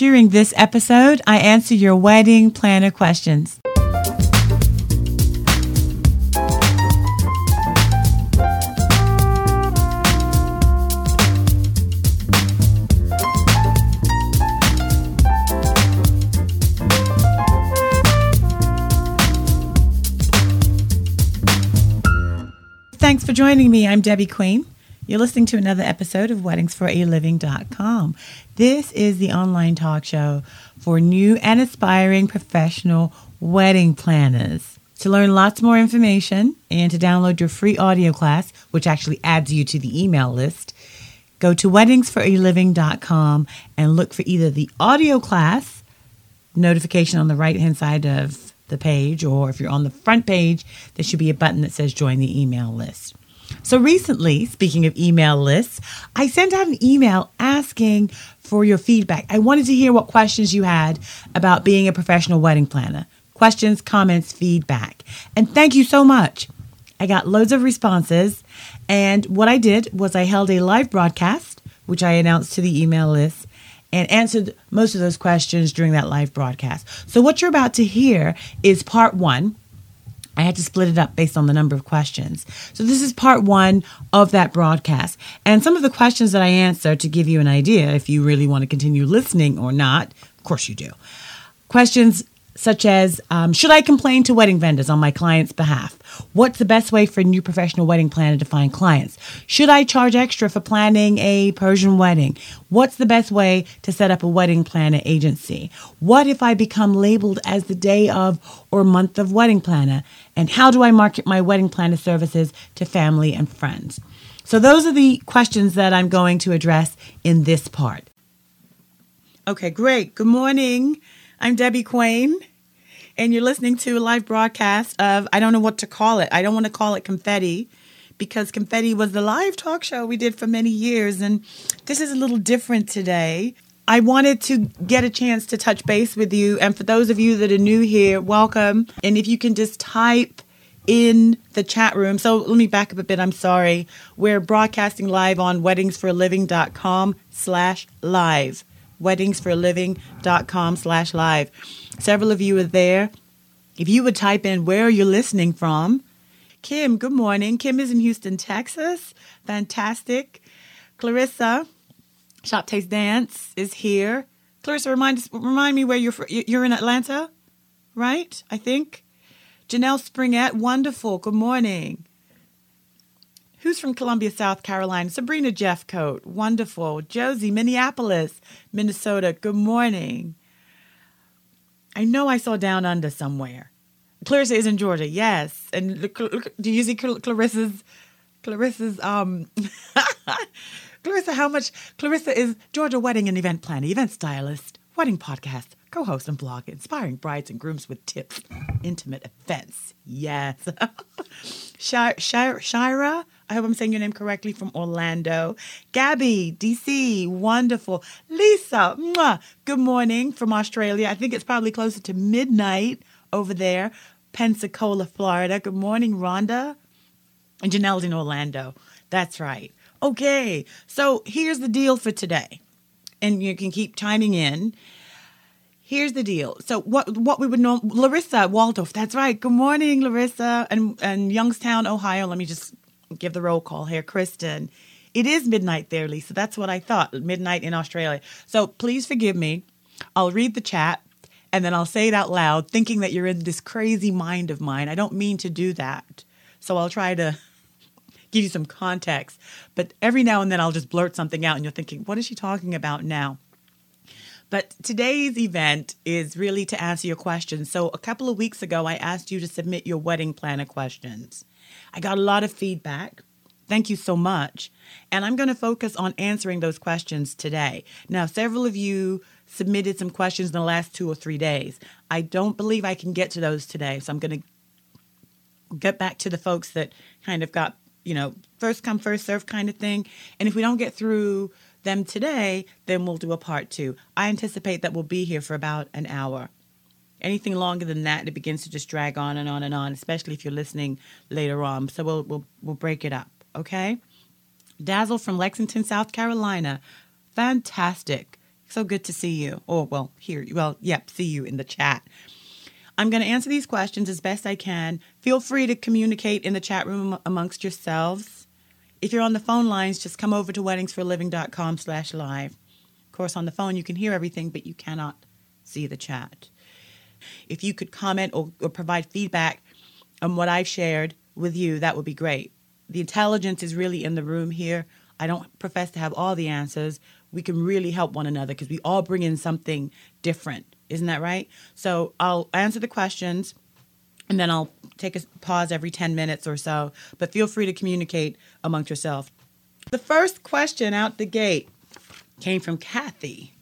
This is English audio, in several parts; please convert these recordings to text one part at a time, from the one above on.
During this episode, I answer your wedding planner questions. Thanks for joining me. I'm Debbie Quain. You're listening to another episode of WeddingsForALiving.com. This is the online talk show for new and aspiring professional wedding planners. To learn lots more information and to download your free audio class, which actually adds you to the email list, go to WeddingsForALiving.com and look for either the audio class notification on the right hand side of the page, or if you're on the front page, there should be a button that says join the email list. So recently, speaking of email lists, I sent out an email asking for your feedback. I wanted to hear what questions you had about being a professional wedding planner. Questions, comments, feedback. And thank you so much. I got loads of responses. And what I did was I held a live broadcast, which I announced to the email list, and answered most of those questions during that live broadcast. So, what you're about to hear is part one I had to split it up based on the number of questions. So this is part one of that broadcast. And some of the questions that I answer to give you an idea if you really want to continue listening or not, of course you do. Questions such as um, Should I complain to wedding vendors on my client's behalf? What's the best way for a new professional wedding planner to find clients? Should I charge extra for planning a Persian wedding? What's the best way to set up a wedding planner agency? What if I become labeled as the day of or month of wedding planner? And how do I market my wedding planner services to family and friends? So, those are the questions that I'm going to address in this part. Okay, great. Good morning. I'm Debbie Quain and you're listening to a live broadcast of I don't know what to call it. I don't want to call it confetti because confetti was the live talk show we did for many years and this is a little different today. I wanted to get a chance to touch base with you and for those of you that are new here, welcome. And if you can just type in the chat room. So let me back up a bit. I'm sorry. We're broadcasting live on weddingsforaliving.com slash live. Weddingsforaliving.com slash live. Several of you are there. If you would type in where you're listening from, Kim, good morning. Kim is in Houston, Texas. Fantastic. Clarissa, Shop Taste Dance is here. Clarissa, remind remind me where you're from. You're in Atlanta, right? I think. Janelle Springett, wonderful. Good morning. Who's from Columbia, South Carolina? Sabrina Jeffcoat, wonderful. Josie, Minneapolis, Minnesota, good morning. I know I saw Down Under somewhere. Clarissa is in Georgia, yes. And do you see Clarissa's Clarissa's um Clarissa? How much Clarissa is Georgia wedding and event planner, event stylist, wedding podcast, co-host and blog, inspiring brides and grooms with tips, intimate events. Yes, Shira, Shira, I hope I'm saying your name correctly from Orlando. Gabby, DC, wonderful. Lisa, mwah, good morning from Australia. I think it's probably closer to midnight over there. Pensacola, Florida. Good morning, Rhonda. And Janelle's in Orlando. That's right. Okay, so here's the deal for today. And you can keep chiming in. Here's the deal. So what what we would know Larissa Waldorf, that's right. Good morning, Larissa and and Youngstown, Ohio. Let me just give the roll call here, Kristen. It is midnight there, Lisa. That's what I thought. Midnight in Australia. So please forgive me. I'll read the chat and then I'll say it out loud, thinking that you're in this crazy mind of mine. I don't mean to do that. So I'll try to give you some context. But every now and then I'll just blurt something out and you're thinking, what is she talking about now? But today's event is really to answer your questions. So, a couple of weeks ago, I asked you to submit your wedding planner questions. I got a lot of feedback. Thank you so much. And I'm going to focus on answering those questions today. Now, several of you submitted some questions in the last two or three days. I don't believe I can get to those today. So I'm going to get back to the folks that kind of got, you know, first come, first serve kind of thing. And if we don't get through them today, then we'll do a part two. I anticipate that we'll be here for about an hour. Anything longer than that, it begins to just drag on and on and on, especially if you're listening later on. So we'll we'll we'll break it up, okay? Dazzle from Lexington, South Carolina. Fantastic. So good to see you. Or, well, here, well, yep, see you in the chat. I'm going to answer these questions as best I can. Feel free to communicate in the chat room amongst yourselves. If you're on the phone lines, just come over to weddingsforliving.com slash live. Of course, on the phone, you can hear everything, but you cannot see the chat. If you could comment or, or provide feedback on what I've shared with you, that would be great. The intelligence is really in the room here. I don't profess to have all the answers. We can really help one another because we all bring in something different. Isn't that right? So I'll answer the questions and then I'll take a pause every 10 minutes or so. But feel free to communicate amongst yourself. The first question out the gate came from Kathy.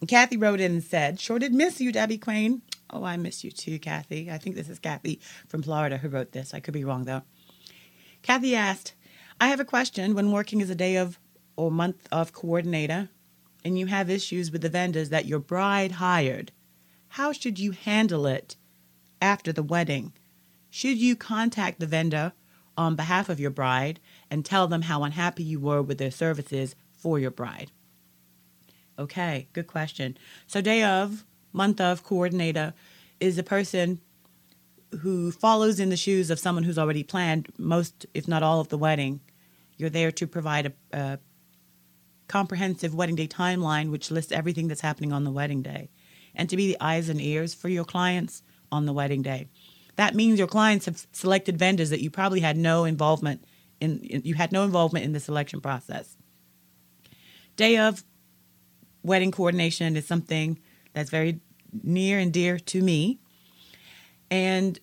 And Kathy wrote in and said, Sure did miss you, Debbie Quain. Oh, I miss you too, Kathy. I think this is Kathy from Florida who wrote this. I could be wrong, though. Kathy asked, I have a question. When working as a day of or month of coordinator, and you have issues with the vendors that your bride hired, how should you handle it after the wedding? Should you contact the vendor on behalf of your bride and tell them how unhappy you were with their services for your bride? Okay, good question. So, day of, month of coordinator is a person who follows in the shoes of someone who's already planned most, if not all, of the wedding. You're there to provide a, a comprehensive wedding day timeline, which lists everything that's happening on the wedding day, and to be the eyes and ears for your clients on the wedding day. That means your clients have selected vendors that you probably had no involvement in. You had no involvement in the selection process. Day of wedding coordination is something that's very near and dear to me. And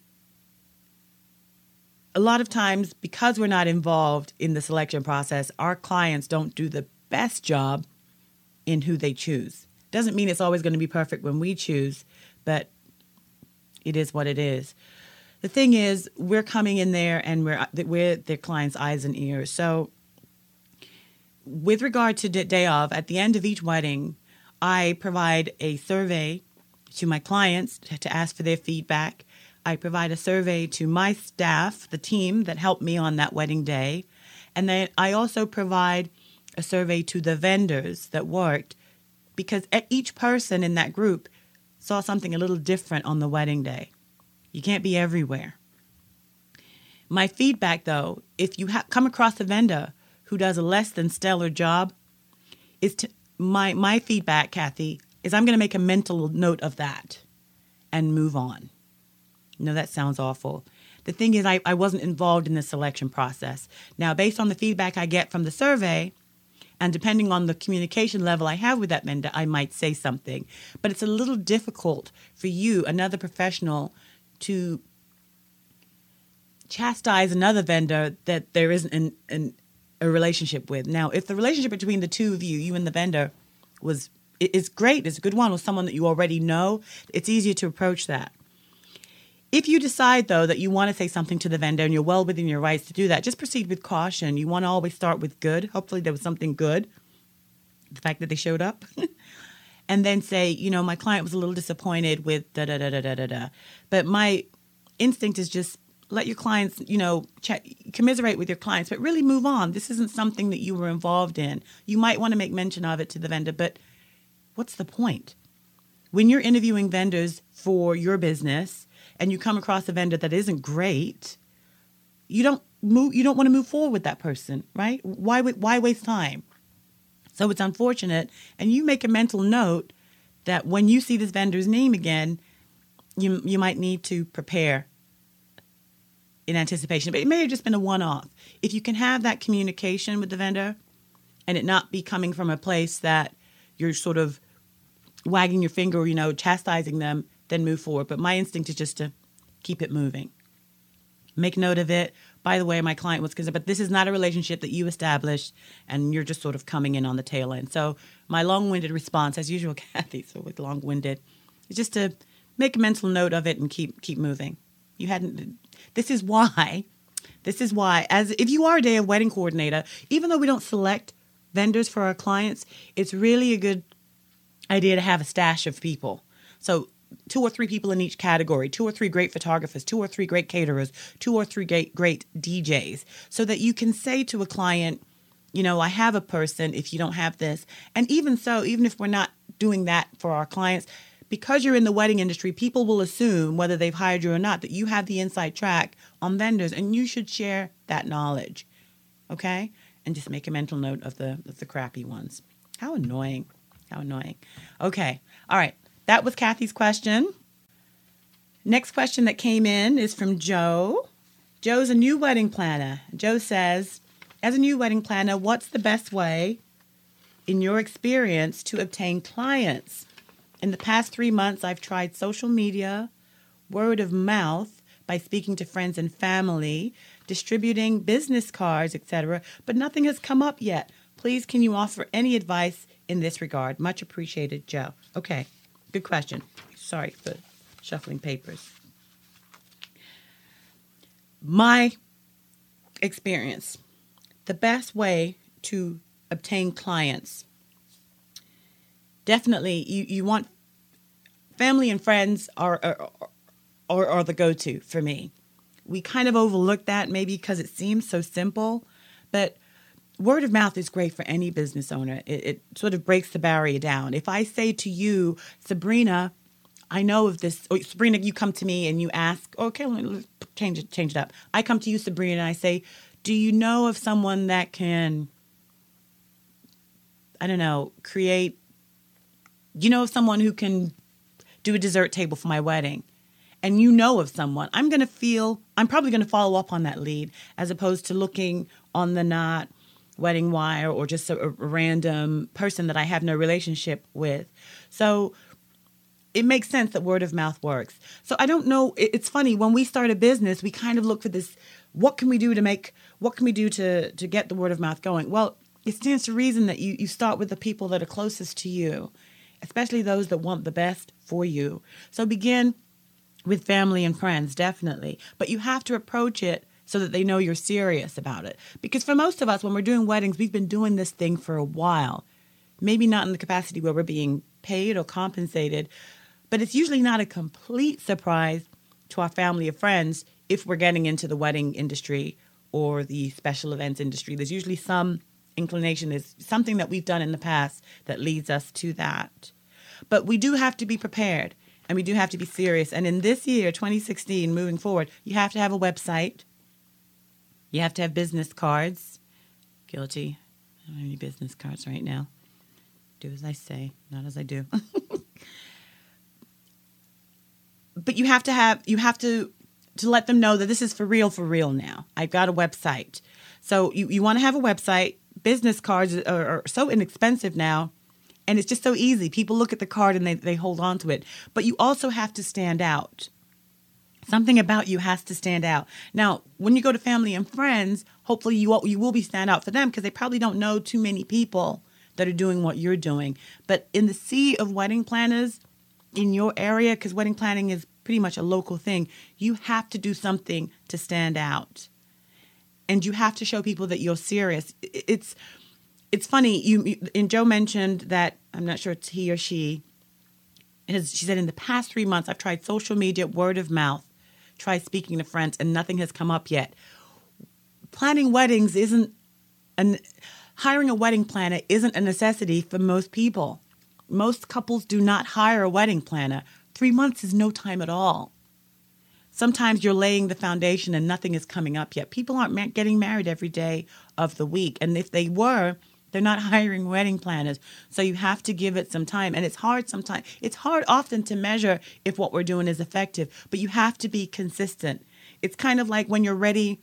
a lot of times, because we're not involved in the selection process, our clients don't do the best job in who they choose. Doesn't mean it's always going to be perfect when we choose, but it is what it is. The thing is, we're coming in there and we're we're their clients' eyes and ears. So, with regard to day of, at the end of each wedding, I provide a survey to my clients to ask for their feedback. I provide a survey to my staff, the team that helped me on that wedding day. And then I also provide a survey to the vendors that worked because each person in that group saw something a little different on the wedding day. You can't be everywhere. My feedback, though, if you ha- come across a vendor who does a less than stellar job, is to my my feedback, Kathy, is I'm going to make a mental note of that and move on. No, that sounds awful. The thing is, I, I wasn't involved in the selection process. Now, based on the feedback I get from the survey, and depending on the communication level I have with that vendor, I might say something. But it's a little difficult for you, another professional, to chastise another vendor that there isn't an, an, a relationship with. Now, if the relationship between the two of you, you and the vendor, was it's great, it's a good one with someone that you already know, it's easier to approach that. If you decide though that you want to say something to the vendor and you're well within your rights to do that, just proceed with caution. You want to always start with good. Hopefully there was something good. The fact that they showed up. and then say, you know, my client was a little disappointed with da da da da da da da. But my instinct is just let your clients, you know, check, commiserate with your clients, but really move on. This isn't something that you were involved in. You might want to make mention of it to the vendor, but what's the point? When you're interviewing vendors for your business and you come across a vendor that isn't great, you don't move you don't want to move forward with that person, right? Why why waste time? So it's unfortunate and you make a mental note that when you see this vendor's name again, you you might need to prepare in anticipation, but it may have just been a one off. If you can have that communication with the vendor and it not be coming from a place that you're sort of wagging your finger, you know, chastising them, then move forward. But my instinct is just to keep it moving. Make note of it. By the way, my client was concerned, but this is not a relationship that you established and you're just sort of coming in on the tail end. So my long winded response, as usual, Kathy, so with long winded, is just to make a mental note of it and keep keep moving. You hadn't this is why, this is why, as if you are a day of wedding coordinator, even though we don't select vendors for our clients, it's really a good idea to have a stash of people. So two or three people in each category, two or three great photographers, two or three great caterers, two or three great, great DJs, so that you can say to a client, you know, I have a person if you don't have this. And even so, even if we're not doing that for our clients, because you're in the wedding industry, people will assume, whether they've hired you or not, that you have the inside track on vendors and you should share that knowledge. Okay? And just make a mental note of the of the crappy ones. How annoying. How annoying. Okay. All right. That was Kathy's question. Next question that came in is from Joe. Joe's a new wedding planner. Joe says, as a new wedding planner, what's the best way, in your experience, to obtain clients? In the past three months, I've tried social media, word of mouth by speaking to friends and family, distributing business cards, etc., but nothing has come up yet. Please, can you offer any advice in this regard? Much appreciated, Joe. Okay, good question. Sorry for shuffling papers. My experience the best way to obtain clients definitely you, you want family and friends are, are, are, are the go-to for me. We kind of overlook that maybe because it seems so simple but word of mouth is great for any business owner. It, it sort of breaks the barrier down. If i say to you sabrina i know of this or sabrina you come to me and you ask okay let's change it change it up. I come to you sabrina and i say do you know of someone that can i don't know create you know of someone who can do a dessert table for my wedding and you know of someone, I'm going to feel, I'm probably going to follow up on that lead as opposed to looking on the Knot WeddingWire or just a, a random person that I have no relationship with. So it makes sense that word of mouth works. So I don't know. It's funny when we start a business, we kind of look for this. What can we do to make? What can we do to to get the word of mouth going? Well, it stands to reason that you you start with the people that are closest to you, especially those that want the best for you. So begin with family and friends, definitely. But you have to approach it so that they know you're serious about it. Because for most of us, when we're doing weddings, we've been doing this thing for a while. Maybe not in the capacity where we're being paid or compensated, but it's usually not a complete surprise to our family or friends if we're getting into the wedding industry or the special events industry. There's usually some inclination, there's something that we've done in the past that leads us to that. But we do have to be prepared and we do have to be serious. And in this year, 2016, moving forward, you have to have a website. You have to have business cards. Guilty. I don't have any business cards right now. Do as I say, not as I do. but you have to have you have to to let them know that this is for real for real now. I've got a website. So you, you want to have a website. Business cards are, are so inexpensive now and it's just so easy. People look at the card and they, they hold on to it. But you also have to stand out. Something about you has to stand out. Now, when you go to family and friends, hopefully you you will be stand out for them because they probably don't know too many people that are doing what you're doing. But in the sea of wedding planners in your area, because wedding planning is pretty much a local thing, you have to do something to stand out. And you have to show people that you're serious. It's it's funny you and Joe mentioned that I'm not sure it's he or she. Has, she said in the past three months I've tried social media, word of mouth, tried speaking to friends, and nothing has come up yet. Planning weddings isn't an hiring a wedding planner isn't a necessity for most people. Most couples do not hire a wedding planner. Three months is no time at all. Sometimes you're laying the foundation and nothing is coming up yet. People aren't getting married every day of the week. And if they were, they're not hiring wedding planners. So you have to give it some time. And it's hard sometimes. It's hard often to measure if what we're doing is effective, but you have to be consistent. It's kind of like when you're ready.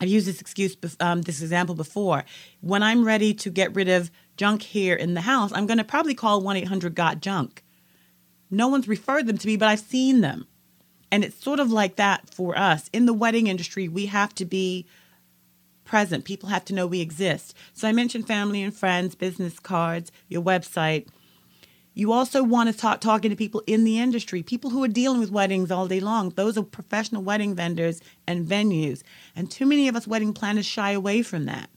I've used this excuse, um, this example before. When I'm ready to get rid of junk here in the house, I'm going to probably call 1 800 Got Junk. No one's referred them to me, but I've seen them. And it's sort of like that for us. In the wedding industry, we have to be present. People have to know we exist. So I mentioned family and friends, business cards, your website. You also want to talk talking to people in the industry, people who are dealing with weddings all day long. Those are professional wedding vendors and venues. And too many of us wedding planners shy away from that.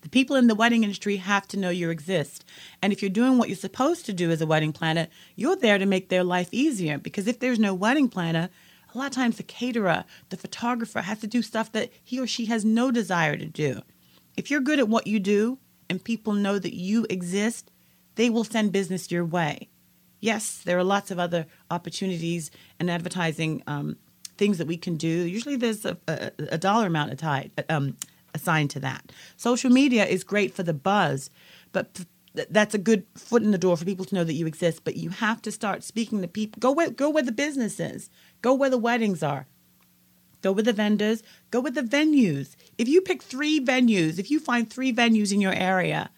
The people in the wedding industry have to know you exist. And if you're doing what you're supposed to do as a wedding planner, you're there to make their life easier. Because if there's no wedding planner, a lot of times the caterer, the photographer has to do stuff that he or she has no desire to do. If you're good at what you do and people know that you exist, they will send business your way. Yes, there are lots of other opportunities and advertising um, things that we can do. Usually there's a, a, a dollar amount tied, um, assigned to that. Social media is great for the buzz, but that's a good foot in the door for people to know that you exist. But you have to start speaking to people. Go where, go where the business is. Go where the weddings are. Go with the vendors. Go with the venues. If you pick three venues, if you find three venues in your area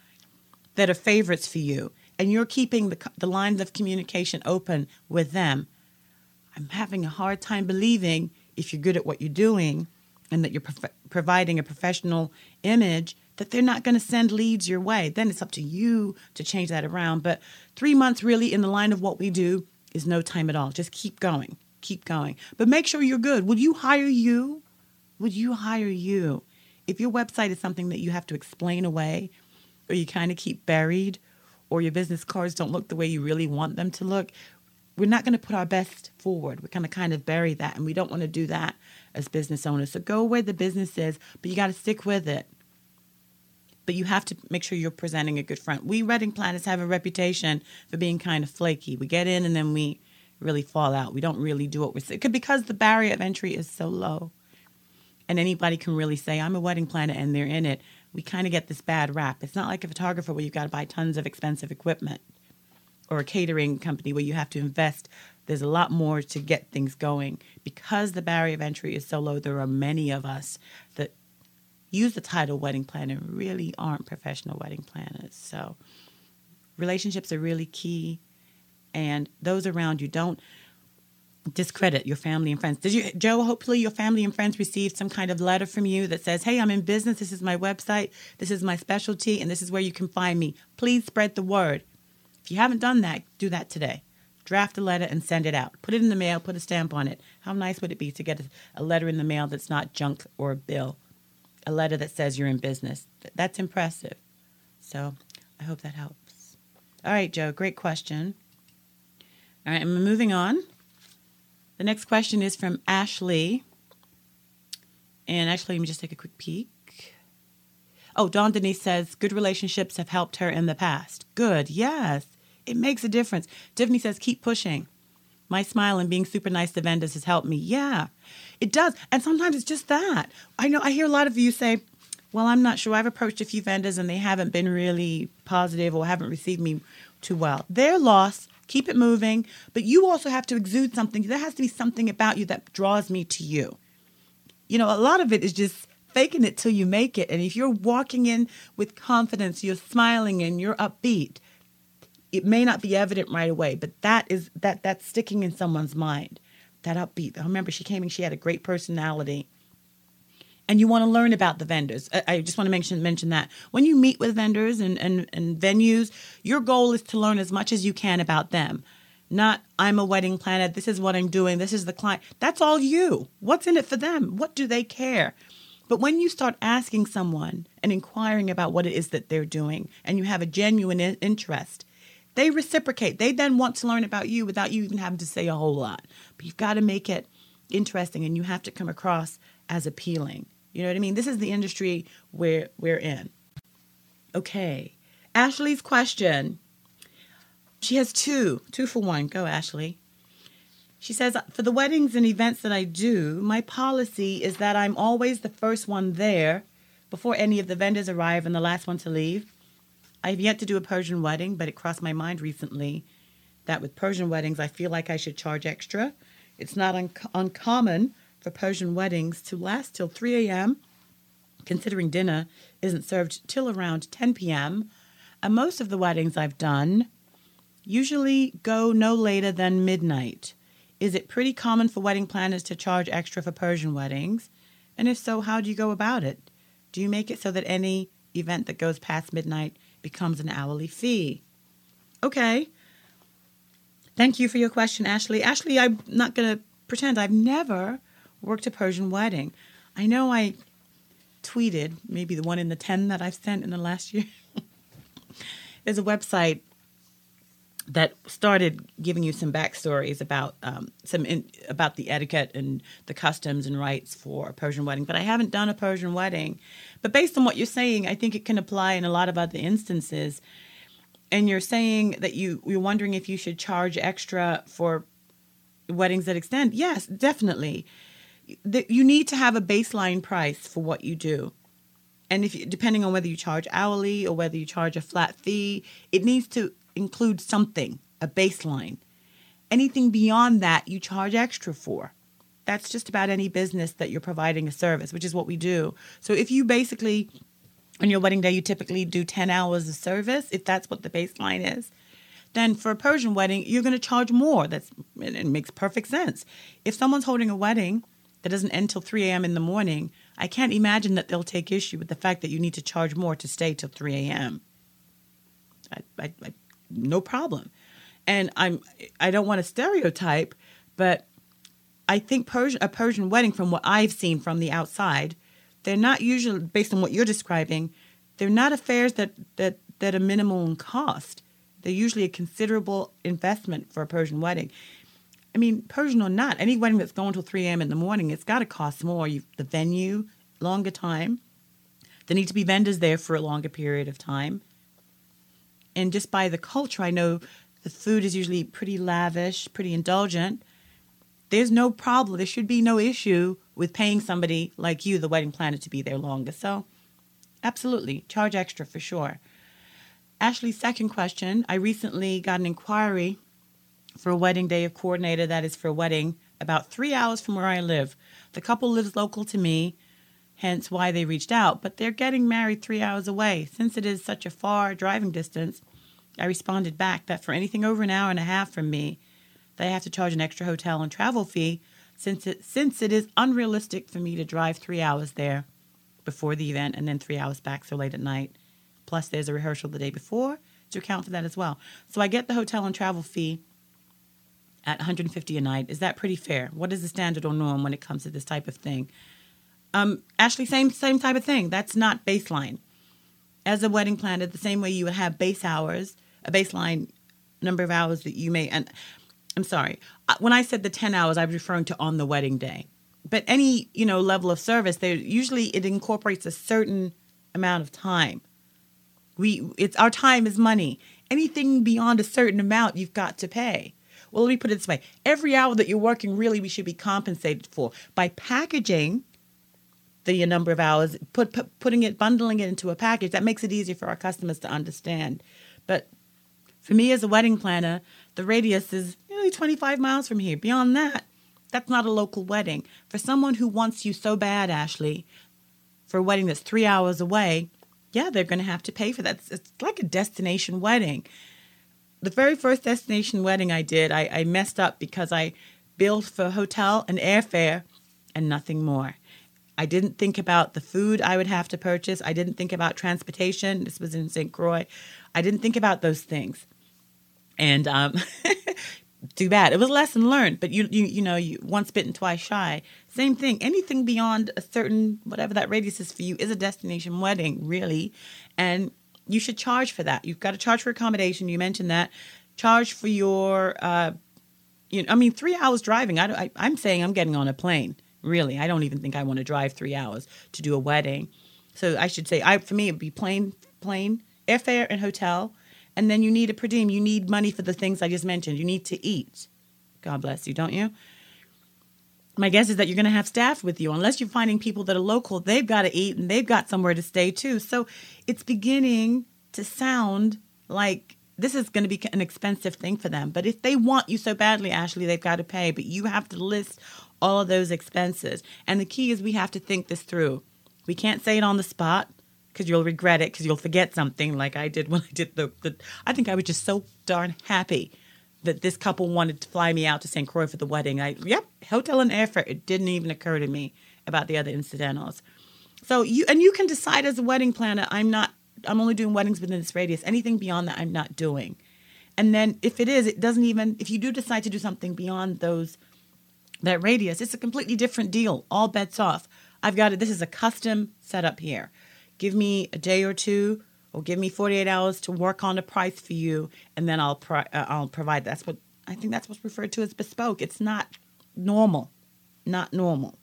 that are favorites for you, and you're keeping the, the lines of communication open with them, I'm having a hard time believing if you're good at what you're doing and that you're prof- providing a professional image that they're not going to send leads your way. Then it's up to you to change that around. But three months really in the line of what we do is no time at all. Just keep going, keep going. But make sure you're good. Would you hire you? Would you hire you? If your website is something that you have to explain away or you kind of keep buried or your business cards don't look the way you really want them to look, we're not going to put our best forward. We're going to kind of bury that, and we don't want to do that as business owners. So go where the business is, but you got to stick with it. But you have to make sure you're presenting a good front. We wedding planners have a reputation for being kind of flaky. We get in and then we really fall out. We don't really do what we're saying because the barrier of entry is so low, and anybody can really say, "I'm a wedding planner," and they're in it. We kind of get this bad rap. It's not like a photographer where you've got to buy tons of expensive equipment or a catering company where you have to invest. There's a lot more to get things going. Because the barrier of entry is so low, there are many of us that use the title wedding planner really aren't professional wedding planners. So relationships are really key and those around you don't discredit your family and friends. Did you Joe, hopefully your family and friends received some kind of letter from you that says, "Hey, I'm in business. This is my website. This is my specialty and this is where you can find me. Please spread the word." If you haven't done that, do that today. Draft a letter and send it out. Put it in the mail, put a stamp on it. How nice would it be to get a letter in the mail that's not junk or a bill? A letter that says you're in business. That's impressive. So I hope that helps. All right, Joe, great question. All right, I'm moving on. The next question is from Ashley. And actually, let me just take a quick peek. Oh, Dawn Denise says, good relationships have helped her in the past. Good, yes. It makes a difference. Tiffany says, keep pushing. My smile and being super nice to vendors has helped me. Yeah, it does. And sometimes it's just that. I know I hear a lot of you say, well, I'm not sure. I've approached a few vendors and they haven't been really positive or haven't received me too well. Their loss. Keep it moving. But you also have to exude something. There has to be something about you that draws me to you. You know, a lot of it is just faking it till you make it. And if you're walking in with confidence, you're smiling and you're upbeat, it may not be evident right away, but that is that that's sticking in someone's mind. That upbeat. I remember she came and she had a great personality. And you want to learn about the vendors. I, just want to mention mention that. When you meet with vendors and, and, and venues, your goal is to learn as much as you can about them. Not I'm a wedding planner, this is what I'm doing, this is the client. That's all you. What's in it for them? What do they care? But when you start asking someone and inquiring about what it is that they're doing, and you have a genuine interest, they reciprocate. They then want to learn about you without you even having to say a whole lot. But you've got to make it interesting and you have to come across as appealing. You know what I mean? This is the industry where we're in. Okay. Ashley's question. She has two, two for one. Go, Ashley. She says, For the weddings and events that I do, my policy is that I'm always the first one there before any of the vendors arrive and the last one to leave. I have yet to do a Persian wedding, but it crossed my mind recently that with Persian weddings, I feel like I should charge extra. It's not un- uncommon for Persian weddings to last till 3 a.m., considering dinner isn't served till around 10 p.m. And most of the weddings I've done usually go no later than midnight. Is it pretty common for wedding planners to charge extra for Persian weddings? And if so, how do you go about it? Do you make it so that any event that goes past midnight becomes an hourly fee? Okay. Thank you for your question, Ashley. Ashley, I'm not going to pretend I've never worked a Persian wedding. I know I tweeted, maybe the one in the 10 that I've sent in the last year. There's a website that started giving you some backstories about um, some in, about the etiquette and the customs and rights for a Persian wedding. But I haven't done a Persian wedding. But based on what you're saying, I think it can apply in a lot of other instances. And you're saying that you you're wondering if you should charge extra for weddings that extend. Yes, definitely. You need to have a baseline price for what you do. And if you, depending on whether you charge hourly or whether you charge a flat fee, it needs to include something, a baseline. Anything beyond that, you charge extra for. That's just about any business that you're providing a service, which is what we do. So if you basically, on your wedding day, you typically do 10 hours of service, if that's what the baseline is, then for a Persian wedding, you're going to charge more. That's it makes perfect sense. If someone's holding a wedding that doesn't end till 3 a.m. in the morning, I can't imagine that they'll take issue with the fact that you need to charge more to stay till 3 a.m. I, I, I no problem. And I'm I don't want to stereotype, but I think Persian, a Persian wedding, from what I've seen from the outside, they're not usually based on what you're describing. They're not affairs that that that are minimal in cost. They're usually a considerable investment for a Persian wedding. I mean, Persian or not, any wedding that's going till 3 a.m. in the morning, it's got to cost more. You, the venue, longer time. There need to be vendors there for a longer period of time and just by the culture, I know the food is usually pretty lavish, pretty indulgent. There's no problem. There should be no issue with paying somebody like you, the wedding planner, to be there longer. So, absolutely, charge extra for sure. Ashley's second question I recently got an inquiry for a wedding day of coordinator that is for a wedding about three hours from where I live. The couple lives local to me hence why they reached out. But they're getting married three hours away. Since it is such a far driving distance, I responded back that for anything over an hour and a half from me, they have to charge an extra hotel and travel fee since it, since it is unrealistic for me to drive three hours there before the event and then three hours back so late at night. Plus, there's a rehearsal the day before to account for that as well. So I get the hotel and travel fee at 150 a night. Is that pretty fair? What is the standard or norm when it comes to this type of thing? Um, Ashley, same same type of thing. That's not baseline. As a wedding planner, the same way you would have base hours, a baseline number of hours that you may. And I'm sorry, uh, when I said the ten hours, I was referring to on the wedding day. But any you know level of service, there usually it incorporates a certain amount of time. We it's our time is money. Anything beyond a certain amount, you've got to pay. Well, let me put it this way: every hour that you're working, really, we should be compensated for by packaging the uh, number of hours, put, put, putting it, bundling it into a package, that makes it easier for our customers to understand. But for me as a wedding planner, the radius is nearly 25 miles from here. Beyond that, that's not a local wedding. For someone who wants you so bad, Ashley, for a wedding that's three hours away, yeah, they're going to have to pay for that. It's, it's, like a destination wedding. The very first destination wedding I did, I, I messed up because I billed for hotel and airfare and nothing more. I didn't think about the food I would have to purchase. I didn't think about transportation. This was in St. Croix. I didn't think about those things. And um, too bad. It was a lesson learned, but you, you, you know, you once bitten, twice shy. Same thing. Anything beyond a certain, whatever that radius is for you, is a destination wedding, really. And you should charge for that. You've got to charge for accommodation. You mentioned that. Charge for your, uh, you know, I mean, three hours driving. I, I, I'm saying I'm getting on a plane Really, I don't even think I want to drive three hours to do a wedding. So I should say, I for me it'd be plane, plane, airfare, and hotel, and then you need a per diem. You need money for the things I just mentioned. You need to eat. God bless you, don't you? My guess is that you're going to have staff with you, unless you're finding people that are local. They've got to eat and they've got somewhere to stay too. So it's beginning to sound like this is going to be an expensive thing for them. But if they want you so badly, Ashley, they've got to pay. But you have to list all of those expenses. And the key is we have to think this through. We can't say it on the spot because you'll regret it because you'll forget something like I did when I did the, the. I think I was just so darn happy that this couple wanted to fly me out to St. Croix for the wedding. I yep, hotel and airfare. It didn't even occur to me about the other incidentals. So you and you can decide as a wedding planner. I'm not. I'm only doing weddings within this radius. Anything beyond that, I'm not doing. And then if it is, it doesn't even. If you do decide to do something beyond those that radius, it's a completely different deal. All bets off. I've got it. This is a custom setup here. Give me a day or two or give me 48 hours to work on the price for you and then I'll pro- uh, I'll provide that's what I think that's what's referred to as bespoke. It's not normal not normal.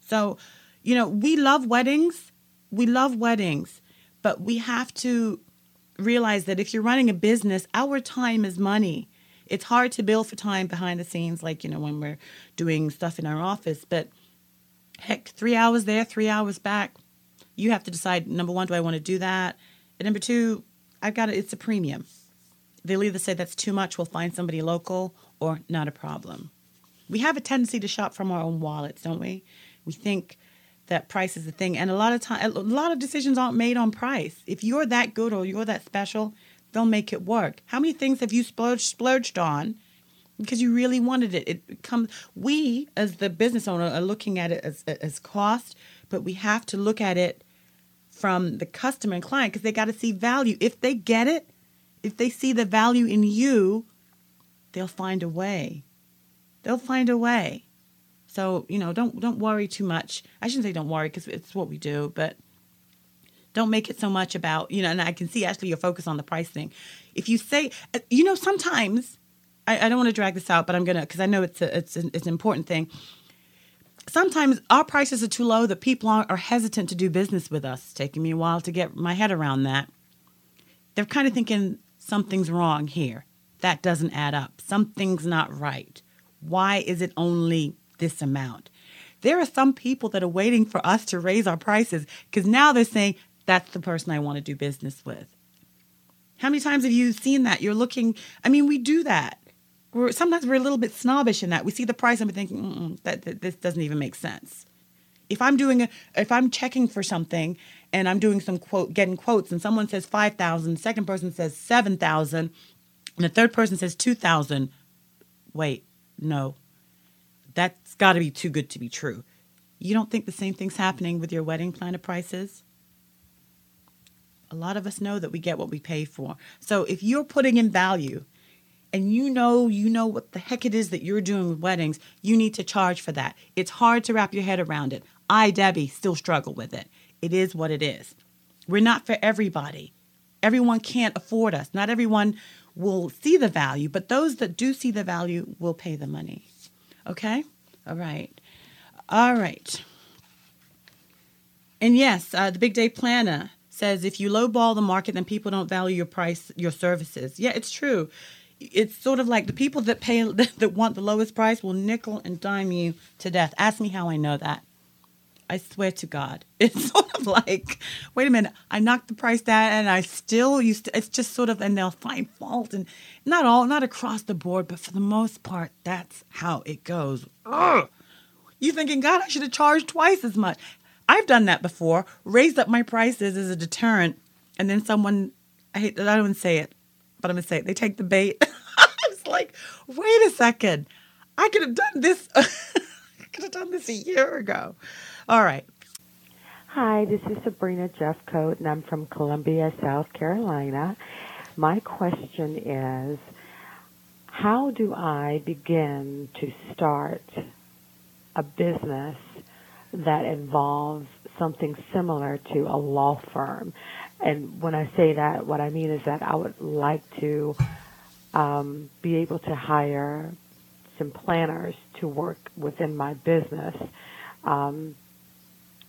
So you know we love weddings. We love weddings but we have to realize that if you're running a business our time is money. It's hard to bill for time behind the scenes like you know when we're doing stuff in our office but heck 3 hours there 3 hours back you have to decide number 1 do I want to do that and number two, I've got it, it's a premium. They'll either say that's too much, we'll find somebody local, or not a problem. We have a tendency to shop from our own wallets, don't we? We think that price is the thing, and a lot of time, a lot of decisions aren't made on price. If you're that good or you're that special, they'll make it work. How many things have you splurged, splurged on because you really wanted it? It comes. We, as the business owner, are looking at it as as cost, but we have to look at it from the customer and client because they got to see value. If they get it, if they see the value in you, they'll find a way. They'll find a way. So, you know, don't don't worry too much. I shouldn't say don't worry because it's what we do, but don't make it so much about, you know, and I can see actually your focus on the price thing. If you say, you know, sometimes I, I don't want to drag this out, but I'm gonna because I know it's a, it's an, it's an important thing sometimes our prices are too low that people are, are hesitant to do business with us. It's taking me a while to get my head around that. They're kind of thinking something's wrong here. That doesn't add up. Something's not right. Why is it only this amount? There are some people that are waiting for us to raise our prices because now they're saying, that's the person I want to do business with. How many times have you seen that? You're looking, I mean, we do that we're sometimes we're a little bit snobbish in that we see the price and we're thinking that, that this doesn't even make sense. If I'm doing a, if I'm checking for something and I'm doing some quote, getting quotes, and someone says five thousand, second person says seven thousand, and the third person says two thousand, wait, no, that's got to be too good to be true. You don't think the same thing's happening with your wedding planner prices? A lot of us know that we get what we pay for. So if you're putting in value and you know you know what the heck it is that you're doing with weddings, you need to charge for that. It's hard to wrap your head around it. I, Debbie, still struggle with it. It is what it is. We're not for everybody. Everyone can't afford us. Not everyone will see the value, but those that do see the value will pay the money. Okay? All right. All right. And yes, uh, the Big Day Planner says if you lowball the market, then people don't value your price, your services. Yeah, it's true it's sort of like the people that pay that want the lowest price will nickel and dime you to death. Ask me how I know that. I swear to God, it's sort of like, wait a minute, I knocked the price down and I still used to. It's just sort of, and they'll find fault, and not all, not across the board, but for the most part, that's how it goes. Ugh. You thinking, God, I should have charged twice as much. I've done that before, raised up my prices as a deterrent, and then someone, I hate, that I don't say it, but I'm gonna say it. They take the bait. I was like, wait a second. I could have done this. I could have done this a year ago. All right. Hi, this is Sabrina Jeffcoat, and I'm from Columbia, South Carolina. My question is, how do I begin to start a business that involves something similar to a law firm? And when I say that, what I mean is that I would like to um, be able to hire some planners to work within my business. Um,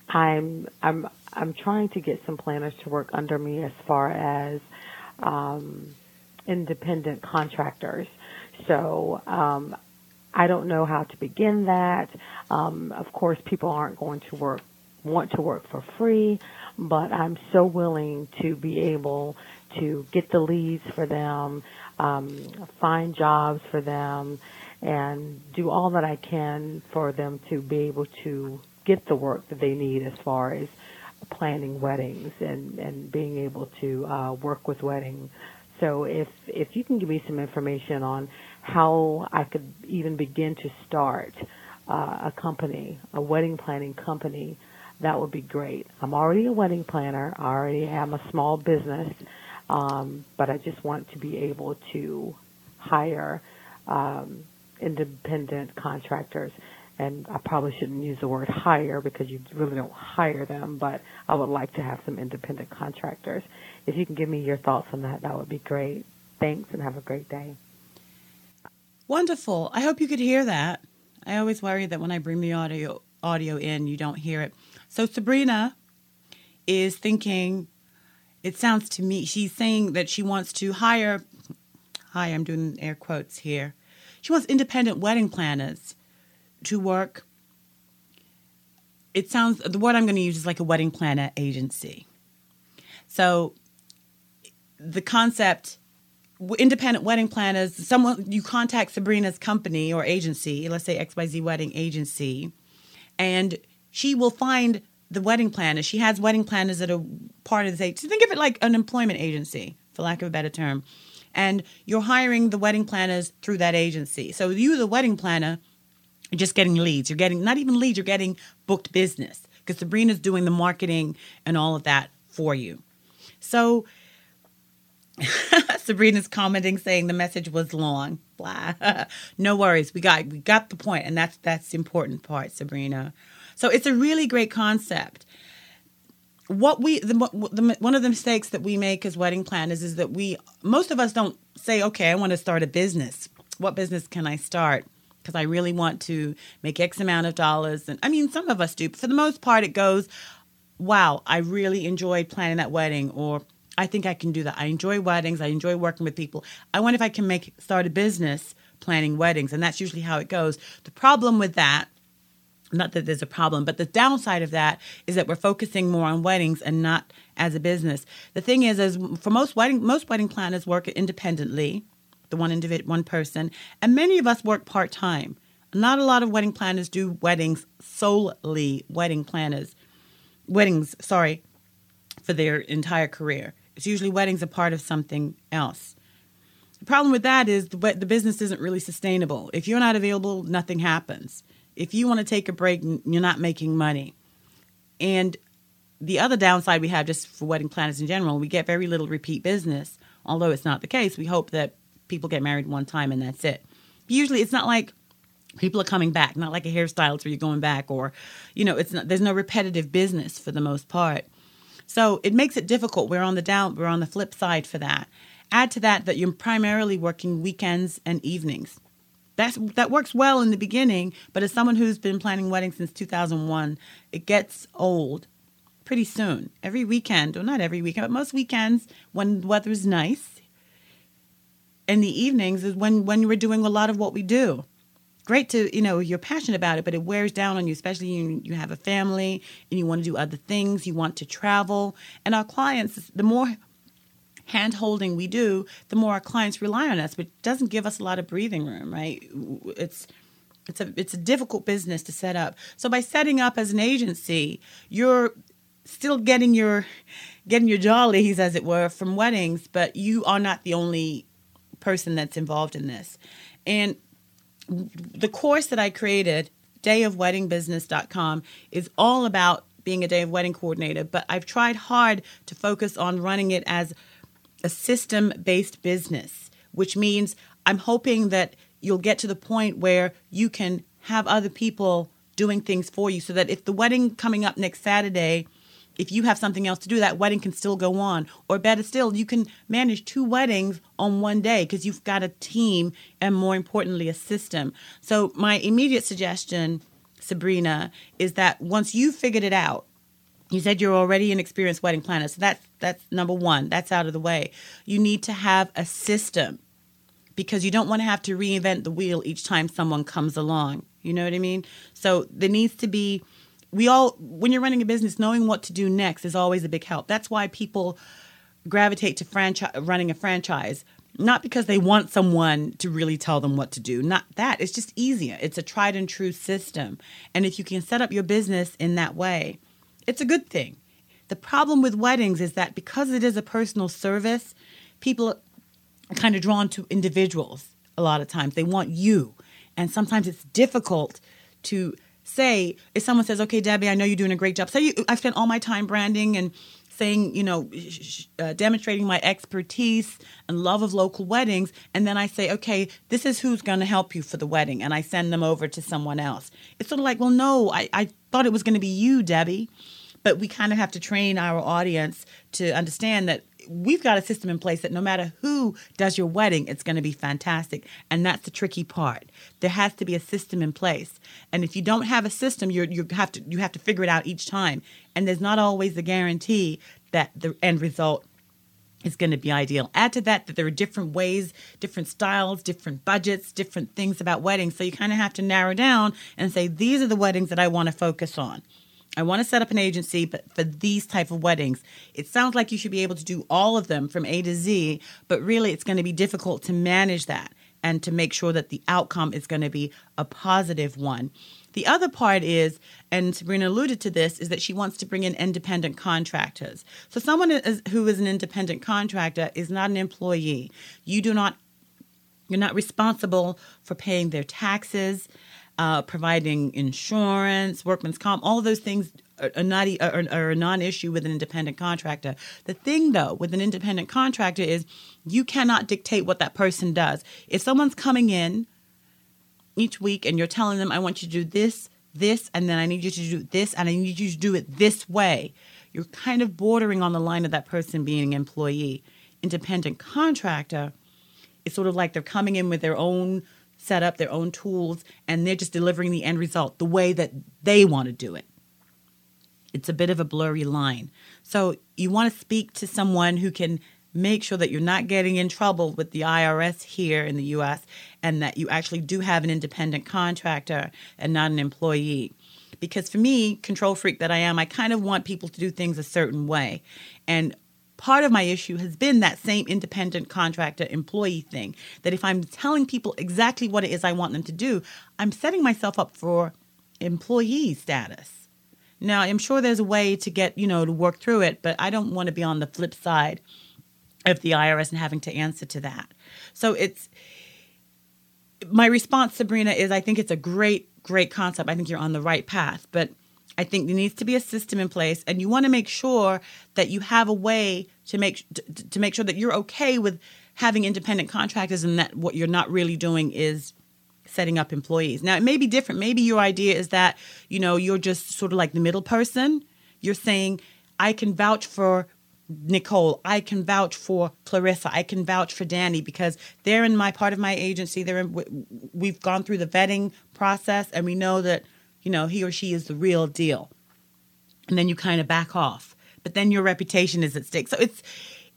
I'm I'm I'm trying to get some planners to work under me as far as um, independent contractors. So um, I don't know how to begin that. Um, of course, people aren't going to work want to work for free but I'm so willing to be able to get the leads for them, um, find jobs for them, and do all that I can for them to be able to get the work that they need as far as planning weddings and, and being able to uh, work with weddings. So if if you can give me some information on how I could even begin to start uh, a company, a wedding planning company that would be great. I'm already a wedding planner. I already am a small business, um, but I just want to be able to hire um, independent contractors. and I probably shouldn't use the word hire because you really don't hire them, but I would like to have some independent contractors. If you can give me your thoughts on that, that would be great. Thanks and have a great day. Wonderful. I hope you could hear that. I always worry that when I bring the audio audio in, you don't hear it. So Sabrina is thinking it sounds to me she's saying that she wants to hire hi, I'm doing air quotes here. She wants independent wedding planners to work. It sounds the word I'm going to use is like a wedding planner agency. So the concept independent wedding planners someone you contact sabrina's company or agency let's say xyz wedding agency and she will find the wedding planners she has wedding planners that are part of this agency think of it like an employment agency for lack of a better term and you're hiring the wedding planners through that agency so you the wedding planner you're just getting leads. You're getting not even leads, you're getting booked business because Sabrina's doing the marketing and all of that for you. So Sabrina's commenting saying the message was long. Blah. no worries. We got we got the point and that's that's the important part, Sabrina. So it's a really great concept. What we the, the one of the mistakes that we make as wedding planners is that we most of us don't say, "Okay, I want to start a business. What business can I start?" because I really want to make X amount of dollars. And I mean, some of us do, but for the most part, it goes, wow, I really enjoyed planning that wedding, or I think I can do that. I enjoy weddings. I enjoy working with people. I wonder if I can make start a business planning weddings, and that's usually how it goes. The problem with that, not that there's a problem, but the downside of that is that we're focusing more on weddings and not as a business. The thing is, is for most wedding most wedding planners work independently the one individual, one person, and many of us work part time. Not a lot of wedding planners do weddings solely wedding planners, weddings. Sorry, for their entire career. It's usually weddings are part of something else. The problem with that is the, the business isn't really sustainable. If you're not available, nothing happens. If you want to take a break, you're not making money. And the other downside we have just for wedding planners in general, we get very little repeat business. Although it's not the case, we hope that people get married one time and that's it. Usually, it's not like people are coming back, not like a hairstylist where you're going back, or you know, it's not. There's no repetitive business for the most part, so it makes it difficult. We're on the down. We're on the flip side for that. Add to that that you're primarily working weekends and evenings. That's, that works well in the beginning, but as someone who's been planning weddings since 2001, it gets old pretty soon. Every weekend, or not every weekend, but most weekends when the weather's nice, in the evenings is when when we're doing a lot of what we do great to you know you're passionate about it but it wears down on you especially you, you have a family and you want to do other things you want to travel and our clients the more hand holding we do the more our clients rely on us but doesn't give us a lot of breathing room right it's it's a it's a difficult business to set up so by setting up as an agency you're still getting your getting your jollies as it were from weddings but you are not the only person that's involved in this. And the course that I created, dayofweddingbusiness.com, is all about being a day of wedding coordinator, but I've tried hard to focus on running it as a system based business, which means I'm hoping that you'll get to the point where you can have other people doing things for you so that if the wedding coming up next Saturday if you have something else to do, that wedding can still go on. Or better still, you can manage two weddings on one day because you've got a team and more importantly, a system. So, my immediate suggestion, Sabrina, is that once you've figured it out, you said you're already an experienced wedding planner. So that's that's number one. That's out of the way. You need to have a system because you don't want to have to reinvent the wheel each time someone comes along. You know what I mean? So there needs to be we all when you're running a business knowing what to do next is always a big help that's why people gravitate to franchise running a franchise not because they want someone to really tell them what to do not that it's just easier it's a tried and true system and if you can set up your business in that way it's a good thing the problem with weddings is that because it is a personal service people are kind of drawn to individuals a lot of times they want you and sometimes it's difficult to say if someone says, "Okay, Debbie, I know you're doing a great job." Say you, I spent all my time branding and saying, you know, uh, demonstrating my expertise and love of local weddings. And then I say, okay, this is who's going to help you for the wedding. And I send them over to someone else. It's sort of like, well, no, I, I thought it was going to be you, Debbie. But we kind of have to train our audience to understand that we've got a system in place that no matter who does your wedding, it's going to be fantastic. And that's the tricky part. There has to be a system in place. And if you don't have a system, you you have to you have to figure it out each time. And there's not always a guarantee that the end result is going to be ideal. Add to that that there are different ways, different styles, different budgets, different things about weddings. So you kind of have to narrow down and say these are the weddings that I want to focus on. I want to set up an agency but for these type of weddings. It sounds like you should be able to do all of them from A to Z, but really it's going to be difficult to manage that and to make sure that the outcome is going to be a positive one. The other part is, and Sabrina alluded to this, is that she wants to bring in independent contractors. So someone is, who is an independent contractor is not an employee. You do not, you're not responsible for paying their taxes uh, providing insurance, workman's comp, all those things are, not are, are a non-issue with an independent contractor. The thing, though, with an independent contractor is you cannot dictate what that person does. If someone's coming in each week and you're telling them, "I want you to do this, this, and then I need you to do this, and I need you to do it this way," you're kind of bordering on the line of that person being an employee. Independent contractor, it's sort of like they're coming in with their own set up their own tools, and they're just delivering the end result the way that they want to do it. It's a bit of a blurry line. So you want to speak to someone who can make sure that you're not getting in trouble with the IRS here in the US and that you actually do have an independent contractor and not an employee. Because for me, control freak that I am, I kind of want people to do things a certain way. And part of my issue has been that same independent contractor employee thing. That if I'm telling people exactly what it is I want them to do, I'm setting myself up for employee status. Now, I'm sure there's a way to get, you know, to work through it, but I don't want to be on the flip side of the IRS and having to answer to that. So it's my response, Sabrina, is I think it's a great, great concept. I think you're on the right path, but I think there needs to be a system in place, and you want to make sure that you have a way to make to, to make sure that you're okay with having independent contractors, and that what you're not really doing is setting up employees. Now, it may be different. Maybe your idea is that you know you're just sort of like the middle person. You're saying, I can vouch for Nicole. I can vouch for Clarissa. I can vouch for Danny because they're in my part of my agency. They're in, we've gone through the vetting process, and we know that you know, he or she is the real deal. And then you kind of back off. But then your reputation is at stake. So it's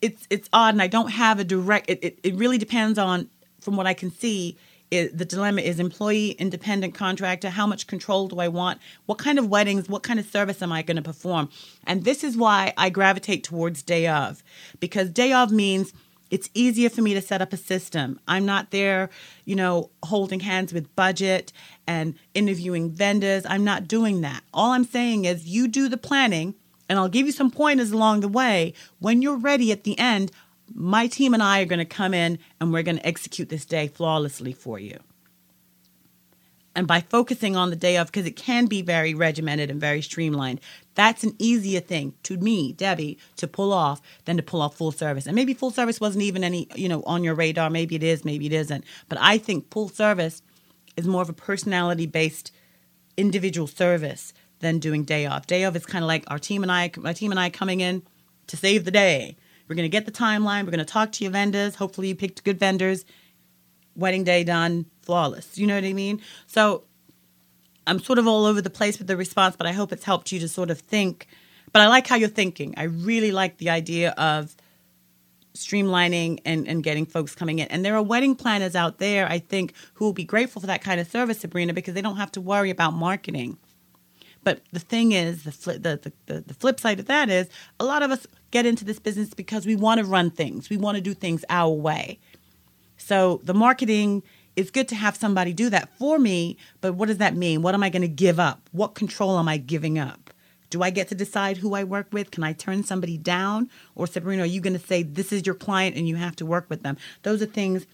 it's it's odd and I don't have a direct it, it, it really depends on from what I can see it, the dilemma is employee independent contractor how much control do i want what kind of weddings what kind of service am i going to perform and this is why i gravitate towards day of because day of means it's easier for me to set up a system. I'm not there, you know, holding hands with budget and interviewing vendors. I'm not doing that. All I'm saying is you do the planning and I'll give you some pointers along the way. When you're ready at the end, my team and I are going to come in and we're going to execute this day flawlessly for you and by focusing on the day of, because it can be very regimented and very streamlined, that's an easier thing to me, Debbie, to pull off than to pull off full service. And maybe full service wasn't even any, you know, on your radar. Maybe it is, maybe it isn't. But I think full service is more of a personality based individual service than doing day off. Day off is kind of like our team and I, my team and I coming in to save the day. We're going to get the timeline. We're going to talk to your vendors. Hopefully, you picked good vendors. Wedding day done flawless. You know what I mean? So I'm sort of all over the place with the response, but I hope it's helped you to sort of think. But I like how you're thinking. I really like the idea of streamlining and, and getting folks coming in. And there are wedding planners out there, I think, who will be grateful for that kind of service, Sabrina, because they don't have to worry about marketing. But the thing is, the flip, the, the, the flip side of that is a lot of us get into this business because we want to run things. We want to do things our way. So the marketing it's good to have somebody do that for me, but what does that mean? What am I going to give up? What control am I giving up? Do I get to decide who I work with? Can I turn somebody down? Or Sabrina, are you going to say this is your client and you have to work with them? Those are things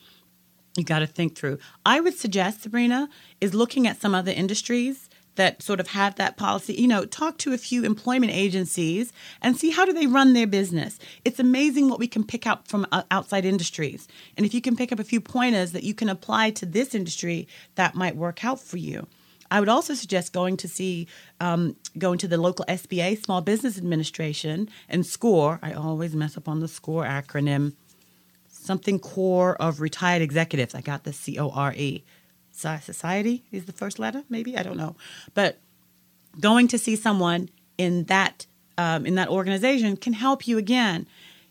you got to think through. I would suggest, Sabrina, is looking at some other industries that sort of have that policy, you know, talk to a few employment agencies and see how do they run their business. It's amazing what we can pick up from uh, outside industries. And if you can pick up a few pointers that you can apply to this industry, that might work out for you. I would also suggest going to see, um, going to the local SBA, Small Business Administration, and SCORE. I always mess up on the SCORE acronym. Something Core of Retired Executives. I got the C O R E. Society is the first letter, maybe I don't know, but going to see someone in that um, in that organization can help you again.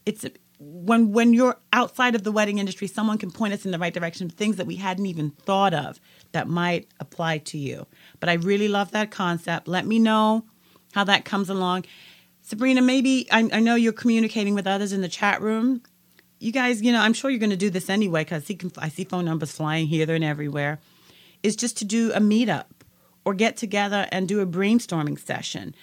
It's when when you're outside of the wedding industry, someone can point us in the right direction, things that we hadn't even thought of that might apply to you. But I really love that concept. Let me know how that comes along. Sabrina, maybe I, I know you're communicating with others in the chat room. You guys, you know, I'm sure you're going to do this anyway because I see, I see phone numbers flying here, there, and everywhere is just to do a meetup or get together and do a brainstorming session.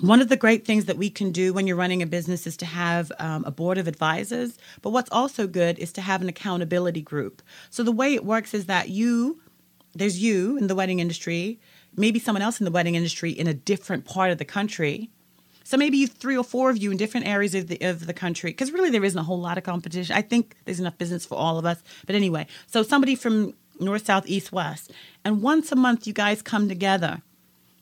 One of the great things that we can do when you're running a business is to have um, a board of advisors. But what's also good is to have an accountability group. So the way it works is that you, there's you in the wedding industry, maybe someone else in the wedding industry in a different part of the country. So maybe three or four of you in different areas of the of the country, because really there isn't a whole lot of competition. I think there's enough business for all of us. But anyway, so somebody from north, south, east, west. And once a month, you guys come together.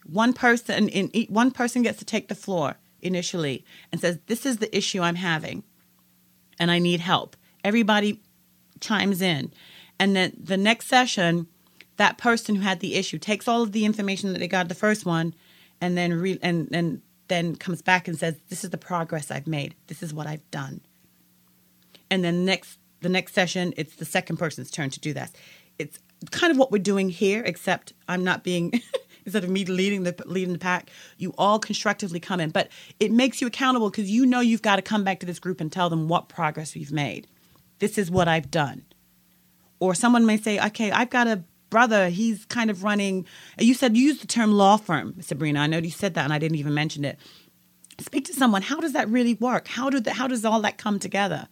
One person in one person gets to take the floor initially and says, "This is the issue I'm having, and I need help." Everybody chimes in, and then the next session, that person who had the issue takes all of the information that they got the first one, and then re- and and then comes back and says, "This is the progress I've made. This is what I've done." And then next the next session, it's the second person's turn to do that it's kind of what we're doing here, except I'm not being instead of me leading the leading the pack, you all constructively come in. But it makes you accountable because you know you've got to come back to this group and tell them what progress we've made. This is what I've done. Or someone may say, okay, I've got a brother. He's kind of running. You said you used the term law firm, Sabrina. I know you said that, and I didn't even mention it. Speak to someone. How does that really work? How do the, how does all that come together?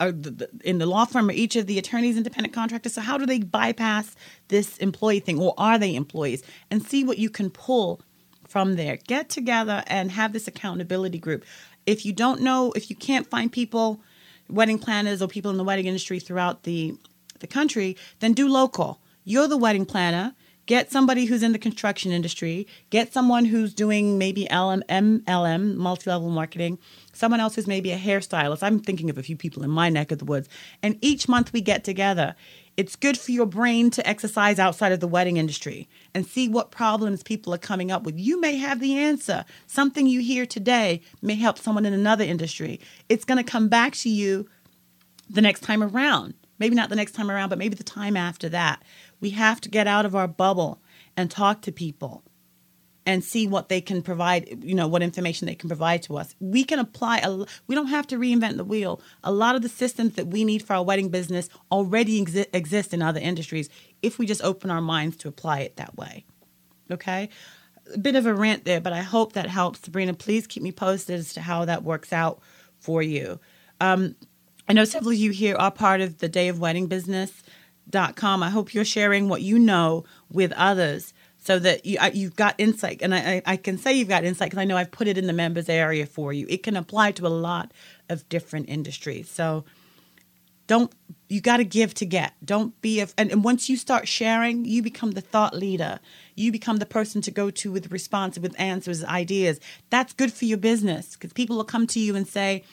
Uh, are the, in the law firm are each of the attorneys independent contractors. So how do they bypass this employee thing or are they employees? And see what you can pull from there. Get together and have this accountability group. If you don't know if you can't find people wedding planners or people in the wedding industry throughout the the country then do local. You're the wedding planner. Get somebody who's in the construction industry. Get someone who's doing maybe LM, mlm multi-level marketing someone else who's maybe a hairstylist. I'm thinking of a few people in my neck of the woods. And each month we get together. It's good for your brain to exercise outside of the wedding industry and see what problems people are coming up with. You may have the answer. Something you hear today may help someone in another industry. It's going to come back to you the next time around. Maybe not the next time around, but maybe the time after that. We have to get out of our bubble and talk to people and see what they can provide, you know, what information they can provide to us. We can apply, a, we don't have to reinvent the wheel. A lot of the systems that we need for our wedding business already exi- exist in other industries if we just open our minds to apply it that way. Okay? A bit of a rant there, but I hope that helps. Sabrina, please keep me posted as to how that works out for you. Um, I know several of you here are part of the Day of Wedding Business.com. I hope you're sharing what you know with others so that you, you've got insight. And I, I can say you've got insight because I know I've put it in the members area for you. It can apply to a lot of different industries. So don't, you got to give to get. Don't be, a, and, and once you start sharing, you become the thought leader. You become the person to go to with response, with answers, ideas. That's good for your business because people will come to you and say,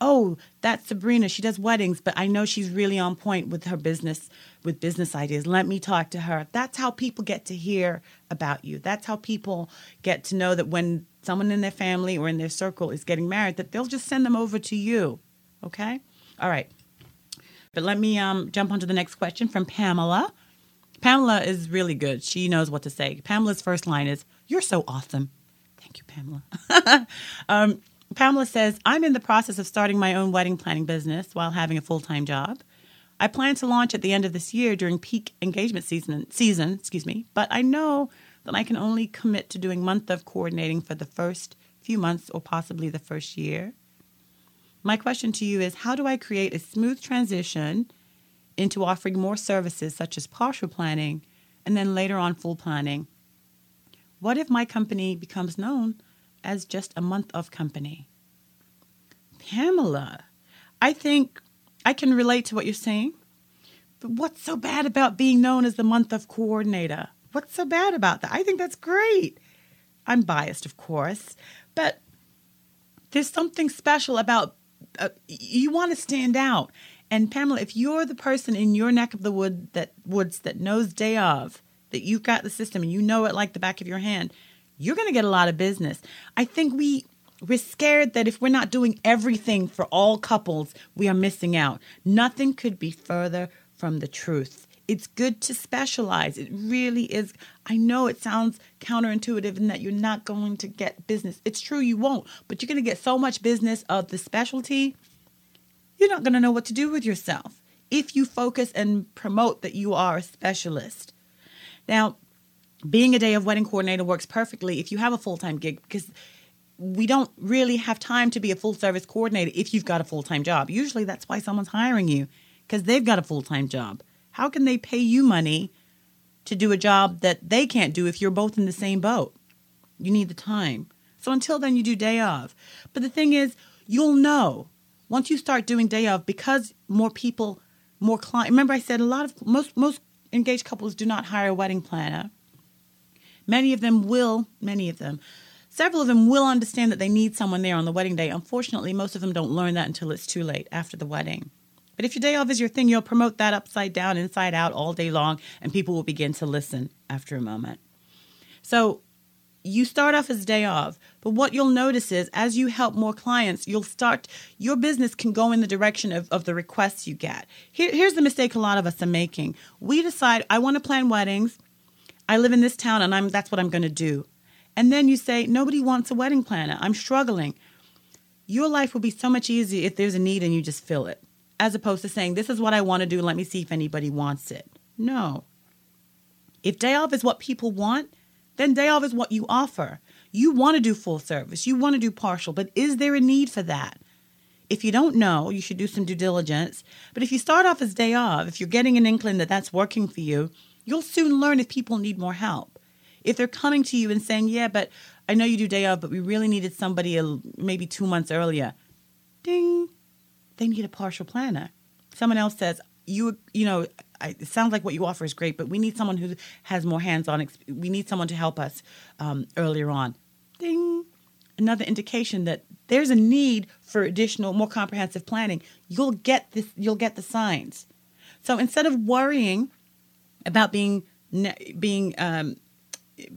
oh, that's Sabrina. She does weddings, but I know she's really on point with her business, with business ideas. Let me talk to her. That's how people get to hear about you. That's how people get to know that when someone in their family or in their circle is getting married, that they'll just send them over to you. Okay? All right. But let me um, jump onto the next question from Pamela. Pamela is really good. She knows what to say. Pamela's first line is, You're so awesome. Thank you, Pamela. um, Pamela says, I'm in the process of starting my own wedding planning business while having a full time job. I plan to launch at the end of this year during peak engagement season, season, excuse me, but I know that I can only commit to doing month of coordinating for the first few months or possibly the first year. My question to you is how do I create a smooth transition into offering more services such as partial planning and then later on full planning? What if my company becomes known as just a month of company? Pamela, I think I can relate to what you're saying. But what's so bad about being known as the month of coordinator? What's so bad about that? I think that's great. I'm biased, of course, but there's something special about uh, you want to stand out. And Pamela, if you're the person in your neck of the wood that woods that knows day of that you've got the system and you know it like the back of your hand, you're going to get a lot of business. I think we we're scared that if we're not doing everything for all couples, we are missing out. Nothing could be further from the truth. It's good to specialize. It really is. I know it sounds counterintuitive in that you're not going to get business. It's true, you won't, but you're going to get so much business of the specialty, you're not going to know what to do with yourself if you focus and promote that you are a specialist. Now, being a day of wedding coordinator works perfectly if you have a full time gig because we don't really have time to be a full service coordinator if you've got a full time job. Usually that's why someone's hiring you because they've got a full time job. How can they pay you money to do a job that they can't do if you're both in the same boat? You need the time. So until then, you do day of. But the thing is, you'll know once you start doing day of because more people, more clients. Remember, I said a lot of most most engaged couples do not hire a wedding planner. Many of them will. Many of them Several of them will understand that they need someone there on the wedding day. Unfortunately, most of them don't learn that until it's too late after the wedding. But if your day off is your thing, you'll promote that upside down, inside out all day long, and people will begin to listen after a moment. So you start off as day off, but what you'll notice is as you help more clients, you'll start, your business can go in the direction of, of the requests you get. Here, here's the mistake a lot of us are making. We decide, I want to plan weddings. I live in this town and I'm, that's what I'm going to do and then you say, Nobody wants a wedding planner. I'm struggling. Your life will be so much easier if there's a need and you just fill it, as opposed to saying, This is what I want to do. Let me see if anybody wants it. No. If day off is what people want, then day off is what you offer. You want to do full service, you want to do partial, but is there a need for that? If you don't know, you should do some due diligence. But if you start off as day off, if you're getting an inkling that that's working for you, you'll soon learn if people need more help. If they're coming to you and saying, "Yeah, but I know you do day off, but we really needed somebody maybe two months earlier," ding, they need a partial planner. Someone else says, "You, you know, I, it sounds like what you offer is great, but we need someone who has more hands-on. We need someone to help us um, earlier on." Ding, another indication that there's a need for additional, more comprehensive planning. You'll get this. You'll get the signs. So instead of worrying about being being um,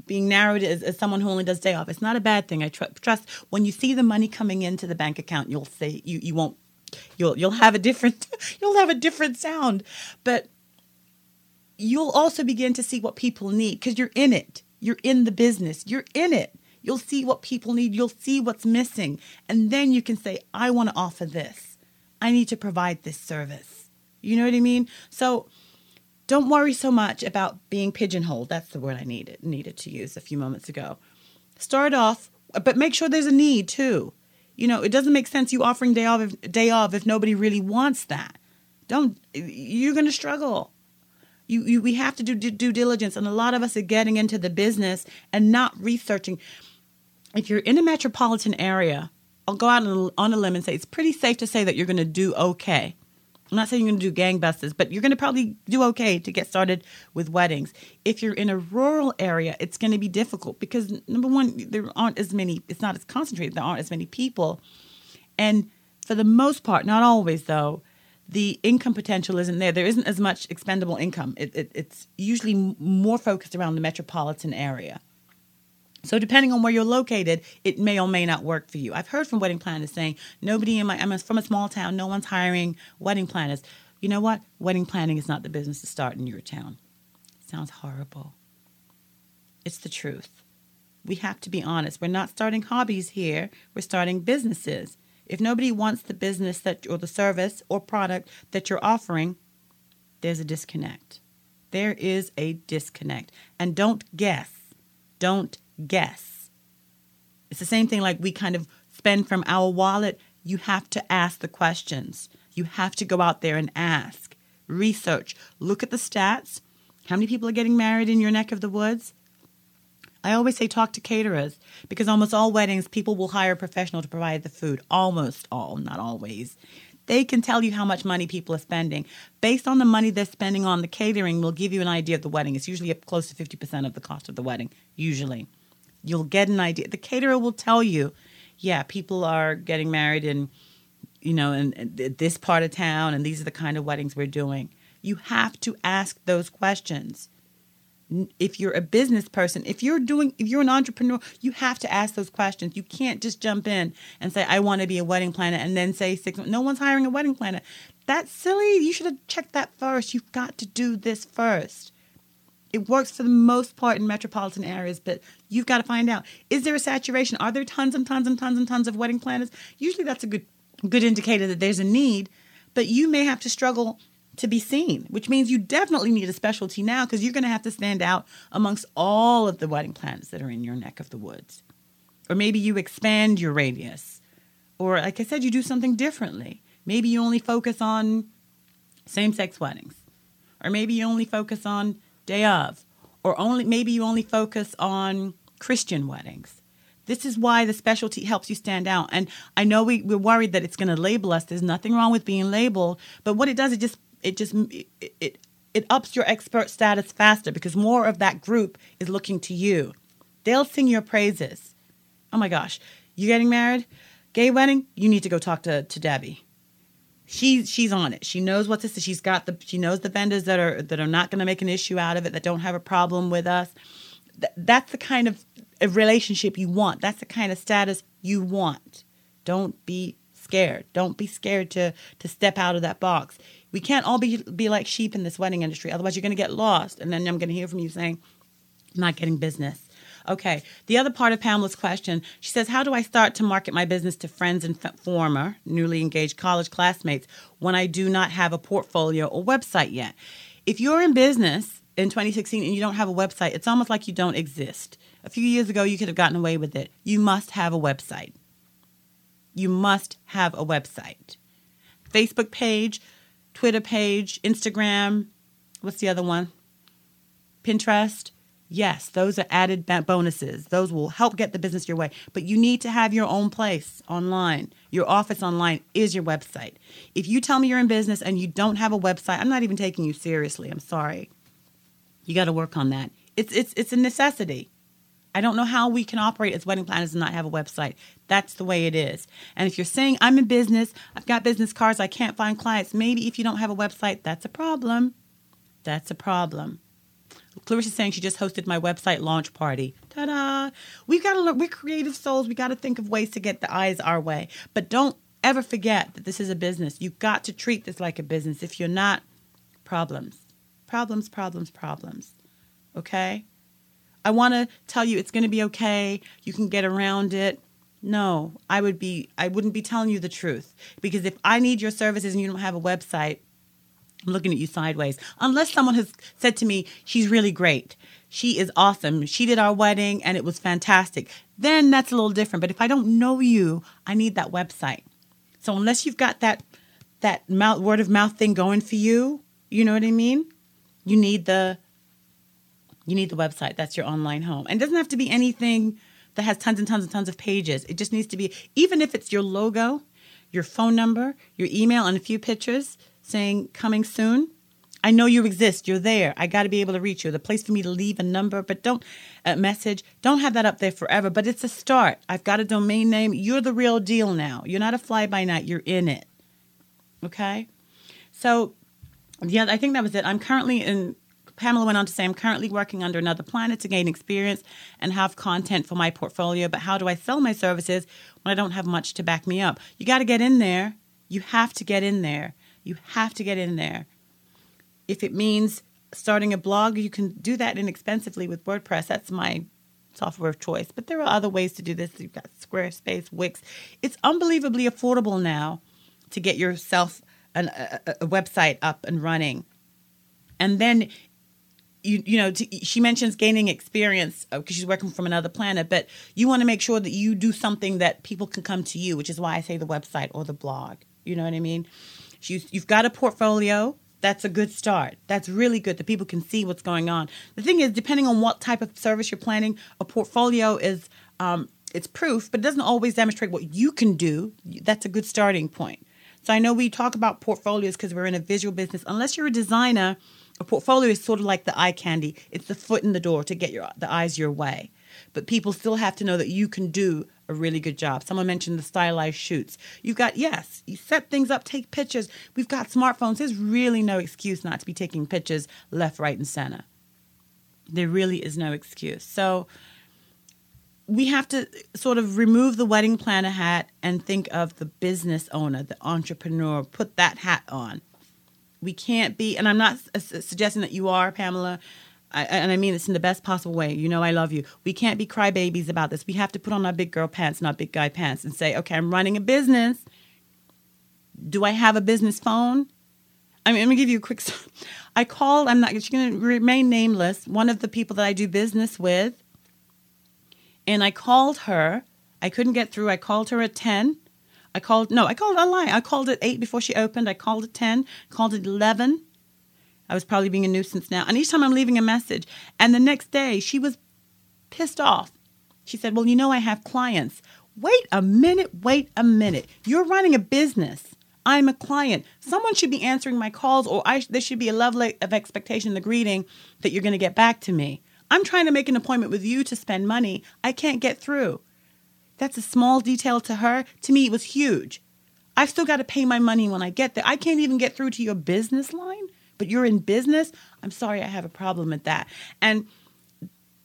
being narrowed as, as, someone who only does day off. It's not a bad thing. I tr- trust when you see the money coming into the bank account, you'll say you you won't you'll you'll have a different you'll have a different sound, but you'll also begin to see what people need because you're in it. You're in the business. You're in it. You'll see what people need. You'll see what's missing, and then you can say, "I want to offer this. I need to provide this service." You know what I mean? So don't worry so much about being pigeonholed. That's the word I needed needed to use a few moments ago. Start off, but make sure there's a need too. You know, it doesn't make sense you offering day off if, day off if nobody really wants that. Don't you're going to struggle. You, you we have to do due diligence, and a lot of us are getting into the business and not researching. If you're in a metropolitan area, I'll go out on a limb and say it's pretty safe to say that you're going to do okay. I'm not saying you're going to do gangbusters, but you're going to probably do okay to get started with weddings. If you're in a rural area, it's going to be difficult because number one, there aren't as many. It's not as concentrated. There aren't as many people, and for the most part, not always though, the income potential isn't there. There isn't as much expendable income. It, it, it's usually more focused around the metropolitan area. So depending on where you're located, it may or may not work for you. I've heard from wedding planners saying nobody in my I'm from a small town, no one's hiring wedding planners. You know what? Wedding planning is not the business to start in your town. Sounds horrible. It's the truth. We have to be honest. We're not starting hobbies here. We're starting businesses. If nobody wants the business that or the service or product that you're offering, there's a disconnect. There is a disconnect. And don't guess. Don't guess. It's the same thing like we kind of spend from our wallet. You have to ask the questions. You have to go out there and ask, research, look at the stats. How many people are getting married in your neck of the woods? I always say talk to caterers because almost all weddings, people will hire a professional to provide the food. Almost all, not always. They can tell you how much money people are spending. Based on the money they're spending on the catering, will give you an idea of the wedding. It's usually up close to 50% of the cost of the wedding, usually. You'll get an idea. The caterer will tell you, yeah, people are getting married in, you know, in, in this part of town, and these are the kind of weddings we're doing. You have to ask those questions if you're a business person, if you're doing, if you're an entrepreneur, you have to ask those questions. You can't just jump in and say, I want to be a wedding planner and then say six No one's hiring a wedding planner. That's silly. You should have checked that first. You've got to do this first. It works for the most part in metropolitan areas, but you've got to find out is there a saturation? Are there tons and tons and tons and tons of wedding planners? Usually that's a good good indicator that there's a need, but you may have to struggle to be seen, which means you definitely need a specialty now because you're going to have to stand out amongst all of the wedding planners that are in your neck of the woods. Or maybe you expand your radius. Or, like I said, you do something differently. Maybe you only focus on same sex weddings. Or maybe you only focus on day of. Or only maybe you only focus on Christian weddings. This is why the specialty helps you stand out. And I know we, we're worried that it's going to label us. There's nothing wrong with being labeled, but what it does, it just it just it, it it ups your expert status faster because more of that group is looking to you. They'll sing your praises. Oh my gosh, you getting married? Gay wedding? You need to go talk to, to Debbie. She's she's on it. She knows what this is. She's got the she knows the vendors that are that are not going to make an issue out of it, that don't have a problem with us. Th- that's the kind of relationship you want. That's the kind of status you want. Don't be scared. Don't be scared to to step out of that box. We can't all be be like sheep in this wedding industry. Otherwise, you're going to get lost, and then I'm going to hear from you saying, "I'm not getting business." Okay. The other part of Pamela's question, she says, "How do I start to market my business to friends and former newly engaged college classmates when I do not have a portfolio or website yet?" If you're in business in 2016 and you don't have a website, it's almost like you don't exist. A few years ago, you could have gotten away with it. You must have a website. You must have a website. Facebook page, Twitter page, Instagram, what's the other one? Pinterest. Yes, those are added bonuses. Those will help get the business your way. But you need to have your own place online. Your office online is your website. If you tell me you're in business and you don't have a website, I'm not even taking you seriously. I'm sorry. You got to work on that. It's it's it's a necessity. I don't know how we can operate as wedding planners and not have a website. That's the way it is. And if you're saying, I'm in business, I've got business cards, I can't find clients, maybe if you don't have a website, that's a problem. That's a problem. Clarissa's saying she just hosted my website launch party. Ta da! We've got to look, we're creative souls. We got to think of ways to get the eyes our way. But don't ever forget that this is a business. You've got to treat this like a business. If you're not, problems. Problems, problems, problems. Okay? I want to tell you it's going to be okay. You can get around it. No, I would be I wouldn't be telling you the truth because if I need your services and you don't have a website, I'm looking at you sideways. Unless someone has said to me, "She's really great. She is awesome. She did our wedding and it was fantastic." Then that's a little different. But if I don't know you, I need that website. So unless you've got that that mouth, word of mouth thing going for you, you know what I mean? You need the you need the website. That's your online home. And it doesn't have to be anything that has tons and tons and tons of pages. It just needs to be, even if it's your logo, your phone number, your email, and a few pictures saying coming soon. I know you exist. You're there. I got to be able to reach you. The place for me to leave a number, but don't a message. Don't have that up there forever. But it's a start. I've got a domain name. You're the real deal now. You're not a fly by night. You're in it. Okay. So, yeah, I think that was it. I'm currently in Pamela went on to say, I'm currently working under another planet to gain experience and have content for my portfolio, but how do I sell my services when I don't have much to back me up? You got to get in there. You have to get in there. You have to get in there. If it means starting a blog, you can do that inexpensively with WordPress. That's my software of choice. But there are other ways to do this. You've got Squarespace, Wix. It's unbelievably affordable now to get yourself an, a, a website up and running. And then you you know to, she mentions gaining experience because uh, she's working from another planet but you want to make sure that you do something that people can come to you which is why i say the website or the blog you know what i mean you, you've got a portfolio that's a good start. That's really good that people can see what's going on. The thing is, depending on what type of service you're planning, a portfolio is um, it's proof, but it doesn't always demonstrate what you can do. That's a good starting point. So I know we talk about portfolios because we're in a visual business. Unless you're a designer, a portfolio is sort of like the eye candy. It's the foot in the door to get your the eyes your way. But people still have to know that you can do a really good job. Someone mentioned the stylized shoots. You've got, yes, you set things up, take pictures. We've got smartphones. There's really no excuse not to be taking pictures left, right, and center. There really is no excuse. So we have to sort of remove the wedding planner hat and think of the business owner, the entrepreneur, put that hat on. We can't be, and I'm not suggesting that you are, Pamela. I, and I mean this in the best possible way. You know, I love you. We can't be crybabies about this. We have to put on our big girl pants, not big guy pants, and say, okay, I'm running a business. Do I have a business phone? I mean, let me give you a quick. I called. I'm not. She's going to remain nameless. One of the people that I do business with, and I called her. I couldn't get through. I called her at ten. I called no. I called online. I called at eight before she opened. I called at ten. Called at eleven. I was probably being a nuisance now. And each time I'm leaving a message, and the next day she was pissed off. She said, Well, you know, I have clients. Wait a minute, wait a minute. You're running a business. I'm a client. Someone should be answering my calls, or I, there should be a level of expectation in the greeting that you're going to get back to me. I'm trying to make an appointment with you to spend money. I can't get through. That's a small detail to her. To me, it was huge. I've still got to pay my money when I get there. I can't even get through to your business line but you're in business, I'm sorry, I have a problem with that. And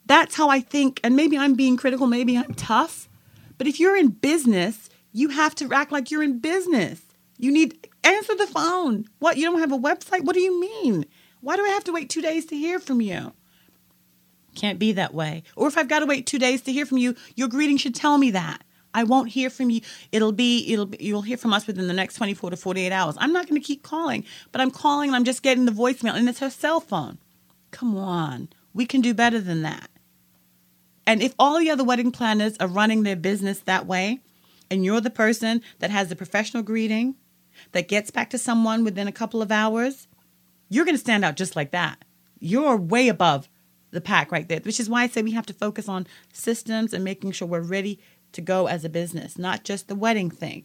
that's how I think, and maybe I'm being critical, maybe I'm tough, but if you're in business, you have to act like you're in business. You need answer the phone. What you don't have a website? What do you mean? Why do I have to wait 2 days to hear from you? Can't be that way. Or if I've got to wait 2 days to hear from you, your greeting should tell me that. I won't hear from you. It'll be it'll be, you'll hear from us within the next 24 to 48 hours. I'm not going to keep calling, but I'm calling and I'm just getting the voicemail and it's her cell phone. Come on. We can do better than that. And if all the other wedding planners are running their business that way, and you're the person that has the professional greeting that gets back to someone within a couple of hours, you're going to stand out just like that. You're way above the pack right there, which is why I say we have to focus on systems and making sure we're ready to go as a business, not just the wedding thing.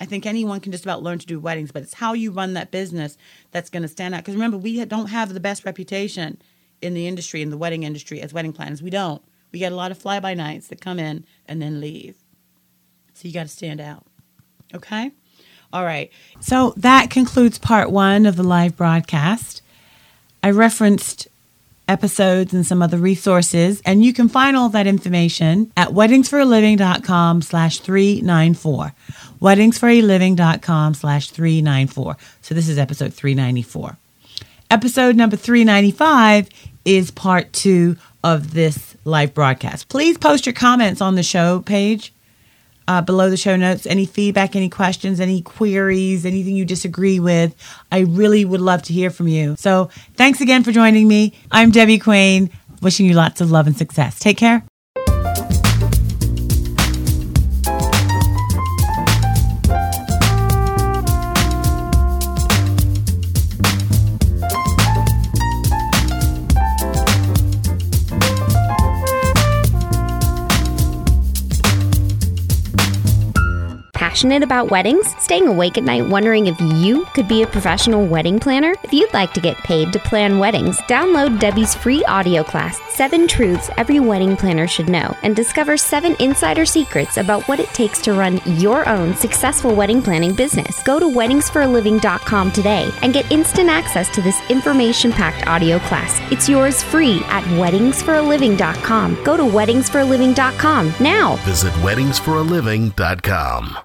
I think anyone can just about learn to do weddings, but it's how you run that business that's going to stand out. Because remember, we don't have the best reputation in the industry, in the wedding industry, as wedding planners. We don't. We get a lot of fly by nights that come in and then leave. So you got to stand out. Okay? All right. So that concludes part one of the live broadcast. I referenced episodes and some other resources. And you can find all that information at weddingsforaliving.com slash 394. Weddingsforaliving.com slash 394. So this is episode 394. Episode number 395 is part two of this live broadcast. Please post your comments on the show page uh, below the show notes. Any feedback, any questions, any queries, anything you disagree with. I really would love to hear from you. So thanks again for joining me. I'm Debbie Quain, wishing you lots of love and success. Take care. Passionate about weddings? Staying awake at night wondering if you could be a professional wedding planner? If you'd like to get paid to plan weddings, download Debbie's free audio class, Seven Truths Every Wedding Planner Should Know, and discover seven insider secrets about what it takes to run your own successful wedding planning business. Go to weddingsforaliving.com today and get instant access to this information packed audio class. It's yours free at weddingsforaliving.com. Go to weddingsforaliving.com now. Visit weddingsforaliving.com.